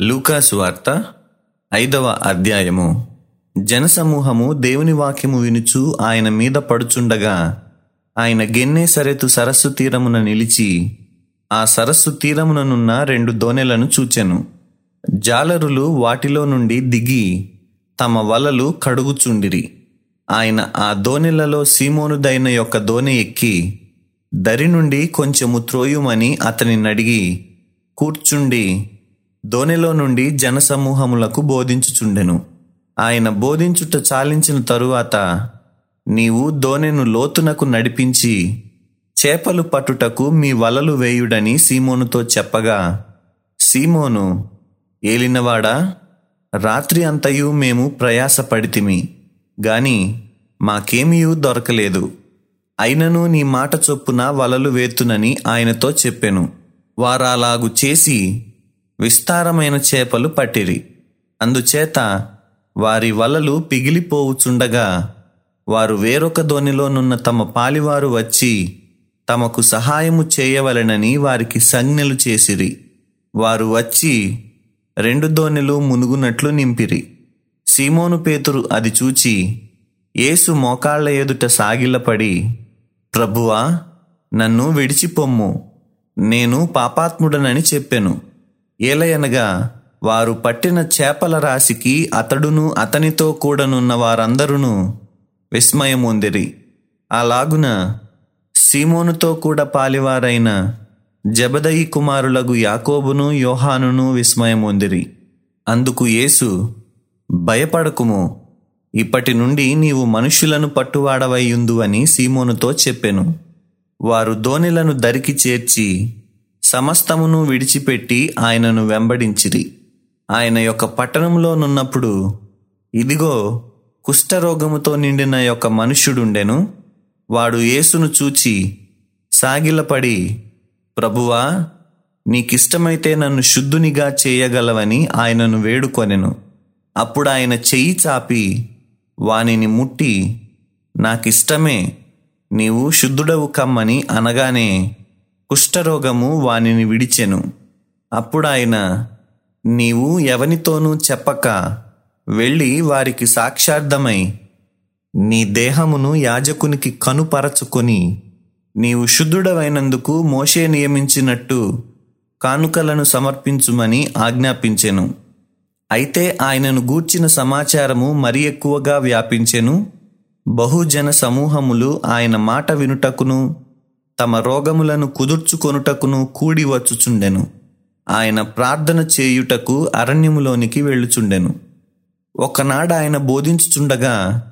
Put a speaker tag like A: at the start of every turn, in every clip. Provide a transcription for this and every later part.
A: లూకాసు వార్త ఐదవ అధ్యాయము. జనసమూహము దేవుని వాక్యము వినుచు ఆయన మీద పడుచుండగా ఆయన గెన్నే సరెతు సరస్సు తీరమున నిలిచి ఆ సరస్సు తీరముననున్న రెండు దోణెలను చూచెను. జాలరులు వాటిలో నుండి దిగి తమ వలలు కడుగుచుండిరి. ఆయన ఆ దోణెలలో సీమోనుదైన యొక్క దోణె ఎక్కి దరి నుండి కొంచెము త్రోయుమని అతని అడిగి కూర్చుండి దోణెలో నుండి జనసమూహములకు బోధించుచుండెను. ఆయన బోధించుట చాలించిన తరువాత నీవు దోణెను లోతునకు నడిపించి చేపలు పట్టుటకు మీ వలలు వేయుడని సీమోనుతో చెప్పగా సీమోను ఏలినవాడా? రాత్రి అంతయు మేము ప్రయాసపడితిమి గాని మాకేమీయూ దొరకలేదు. అయినను నీ మాట చొప్పున వలలు వేతునని ఆయనతో చెప్పెను. వారాలాగు చేసి విస్తారమైన చేపలు పట్టిరి. అందుచేత వారి వలలు పిగిలిపోవుచుండగా వారు వేరొక దోనిలోనున్న తమ పాలివారు వచ్చి తమకు సహాయము చేయవలెనని వారికి సంజ్ఞలు చేసిరి. వారు వచ్చి రెండు దోణెలు మునుగునట్లు నింపిరి. సీమోను పేతురు అది చూచి యేసు మోకాళ్ళ ఎదుట సాగిలపడి ప్రభువా నన్ను విడిచిపొమ్ము. నేను పాపాత్ముడనని చెప్పెను. ఏలయనగా వారు పట్టిన చేపల రాశికి అతడును అతనితో కూడనున్న వారందరూ విస్మయముందిరి. అలాగున సీమోనుతో కూడా పాలివారైన జబదయి కుమారులగు యాకోబును యోహానును విస్మయమొందిరి. అందుకు యేసు భయపడకుము. ఇప్పటి నుండి నీవు మనుష్యులను పట్టువాడవయ్యుందు అని సీమోనుతో చెప్పెను. వారు దోణిలను దరికి చేర్చి సమస్తమును విడిచిపెట్టి ఆయనను వెంబడించిరి. ఆయన యొక్క పట్టణంలోనున్నప్పుడు ఇదిగో కుష్ఠరోగముతో నిండిన యొక్క మనుష్యుడుండెను. వాడు యేసును చూచి సాగిలపడి ప్రభువా నీకిష్టమైతే నన్ను శుద్ధునిగా చేయగలవని ఆయనను వేడుకొనెను. అప్పుడు ఆయన చెయ్యి చాపి వానిని ముట్టి నాకిష్టమే నీవు శుద్ధుడవు కమ్మని అనగానే కుష్ఠరోగము వానిని విడిచెను. అప్పుడాయన నీవు ఎవనితోనూ చెప్పక వెళ్ళి వారికి సాక్షార్థమై నీ దేహమును యాజకునికి కనుపరచుకొని నీవు శుద్ధుడవైనందుకు మోషే నియమించినట్టు కానుకలను సమర్పించుమని ఆజ్ఞాపించెను. అయితే ఆయనను గూర్చిన సమాచారము మరి ఎక్కువగా వ్యాపించెను. బహుజన సమూహములు ఆయన మాట వినుటకును తమ రోగములను కుదుర్చుకొనుటకును కూడి వచ్చుచుండెను. ఆయన ప్రార్థన చేయుటకు అరణ్యములోనికి వెళ్ళుచుండెను. ఒకనాడు ఆయన బోధించుచుండగా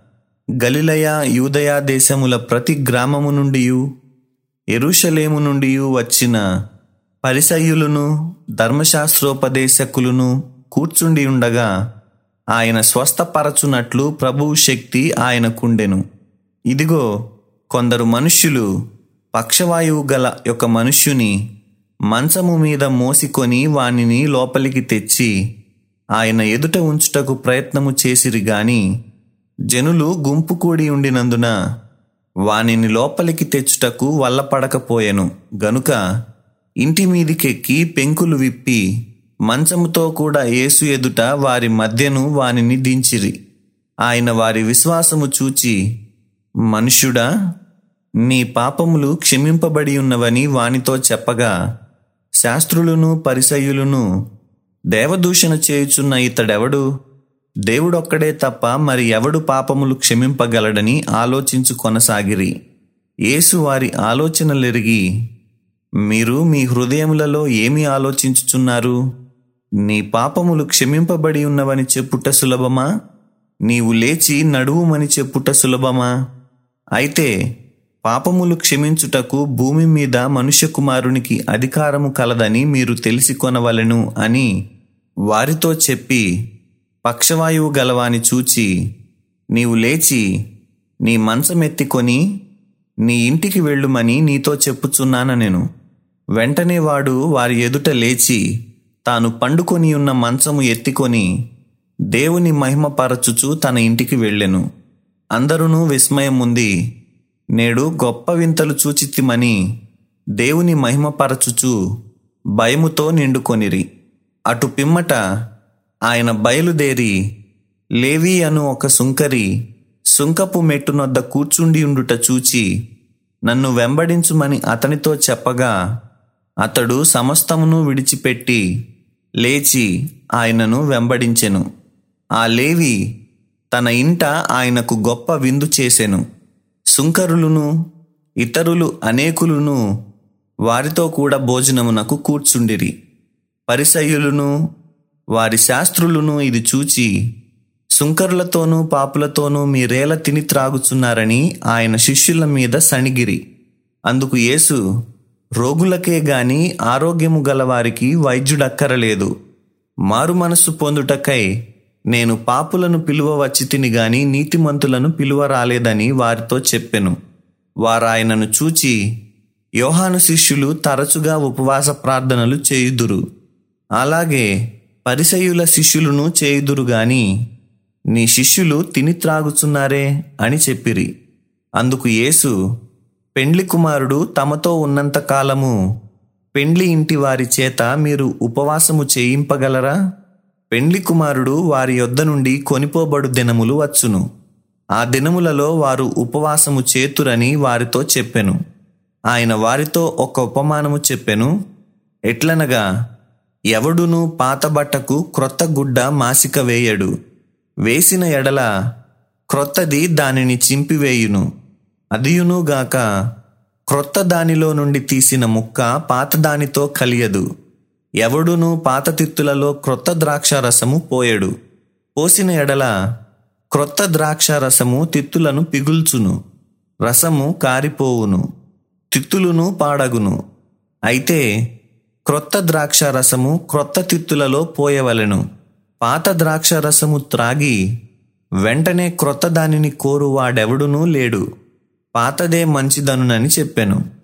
A: గలిలయ యూదయా దేశముల ప్రతి గ్రామము నుండి ఎరుషలేము నుండి వచ్చిన పరిసయ్యులను ధర్మశాస్త్రోపదేశకులను కూర్చుండి ఉండగా ఆయన స్వస్థపరచునట్లు ప్రభువు శక్తి ఆయనకుండెను. ఇదిగో కొందరు మనుష్యులు పక్షవాయువు గల ఒక మనుష్యుని మంచము మీద మోసికొని వానిని లోపలికి తెచ్చి ఆయన ఎదుట ఉంచుటకు ప్రయత్నము చేసిరి గాని జనులు గుంపు కూడి ఉండినందున వానిని లోపలికి తెచ్చుటకు వల్లపడకపోయెను. గనుక ఇంటి మీదికెక్కి పెంకులు విప్పి మంచముతో కూడా యేసు ఎదుట వారి మధ్యను వానిని దించిరి. ఆయన వారి విశ్వాసము చూచి మనుష్యుడా నీ పాపములు క్షమింపబడి ఉన్నవని వానితో చెప్పగా శాస్త్రులను పరిసయులను దేవదూషణ చేయుచున్న ఇతడెవడు? దేవుడొక్కడే తప్ప మరి ఎవడు పాపములు క్షమింపగలడని ఆలోచించు కొనసాగిరి. యేసు వారి ఆలోచనలెరిగి మీరు మీ హృదయములలో ఏమి ఆలోచించుచున్నారు? నీ పాపములు క్షమింపబడి ఉన్నవని చెప్పుట సులభమా? నీవు లేచి నడువుమని చెప్పుట సులభమా? అయితే పాపములు క్షమించుటకు భూమి మీద మనుష్య కుమారునికి అధికారము కలదని మీరు తెలిసి కొనవలెను అని వారితో చెప్పి పక్షవాయువు గలవాని చూచి నీవు లేచి నీ మంచమెత్తికొని నీ ఇంటికి వెళ్ళుమని నీతో చెప్పుచున్నాను నేను వెంటనే వాడు వారి ఎదుట లేచి తాను పండుకొని ఉన్న మంచము ఎత్తికొని దేవుని మహిమపరచుచు తన ఇంటికి వెళ్ళెను. అందరూ విస్మయం ఉంది నేడు గొప్ప వింతలు చూచితిమని దేవుని మహిమపరచుచు భయముతో నిండుకొనిరి. అటు పిమ్మట ఆయన బయలుదేరి లేవి అను ఒక సుంకరి సుంకపు మెట్టునొద్ద కూర్చుండి ఉండుట చూచి నన్ను వెంబడించుమని అతనితో చెప్పగా అతడు సమస్తమును విడిచిపెట్టి లేచి ఆయనను వెంబడించెను. ఆ లేవి తన ఇంట ఆయనకు గొప్ప విందు చేసెను. సుంకరులును ఇతరులు అనేకులును వారితో కూడా భోజనమునకు కూర్చుండిరి. పరిసయ్యులను వారి శాస్త్రులను ఇది చూచి సుంకరులతోనూ పాపులతోనూ మీరేల తిని త్రాగుచున్నారని ఆయన శిష్యుల మీద సణిగిరి. అందుకు యేసు రోగులకే గాని ఆరోగ్యము గలవారికి వైద్యుడక్కరలేదు. మారు మనస్సు పొందుటకై నేను పాపులను పిలువ వచ్చి తిని గాని నీతిమంతులను పిలువ రాలేదని వారితో చెప్పెను. వారాయనను చూచి యోహాను శిష్యులు తరచుగా ఉపవాస ప్రార్థనలు చేయుదురు. అలాగే పరిసయుల శిష్యులను చేయుదురు గాని నీ శిష్యులు తిని త్రాగుచున్నారే అని చెప్పిరి. అందుకు యేసు పెండ్లి కుమారుడు తమతో ఉన్నంత కాలము పెండ్లి ఇంటి వారి చేత మీరు ఉపవాసము చేయింపగలరా? పెండ్లి కుమారుడు వారి యొద్ద నుండి కొనిపోబడు దినములు వచ్చును. ఆ దినములలో వారు ఉపవాసము చేతురని వారితో చెప్పెను. ఆయన వారితో ఒక ఉపమానము చెప్పెను. ఎట్లనగా ఎవడును పాత బట్టకు క్రొత్త గుడ్డ మాసిక వేయడు. వేసిన ఎడల క్రొత్తది దానిని చింపివేయును. అదియునుగాక క్రొత్త దానిలో నుండి తీసిన ముక్క పాత దానితో కలియదు. ఎవడును పాతతిత్తులలో క్రొత్త ద్రాక్ష రసము పోయడు. పోసిన ఎడల క్రొత్త ద్రాక్ష రసము తిత్తులను పిగుల్చును. రసము కారిపోవును. తిత్తులును పాడగును. అయితే క్రొత్త ద్రాక్ష రసము క్రొత్త తిత్తులలో పోయవలెను. పాత ద్రాక్షారసము త్రాగి వెంటనే క్రొత్త దానిని కోరు వాడెవడునూ లేడు. పాతదే మంచిదనునని చెప్పెను.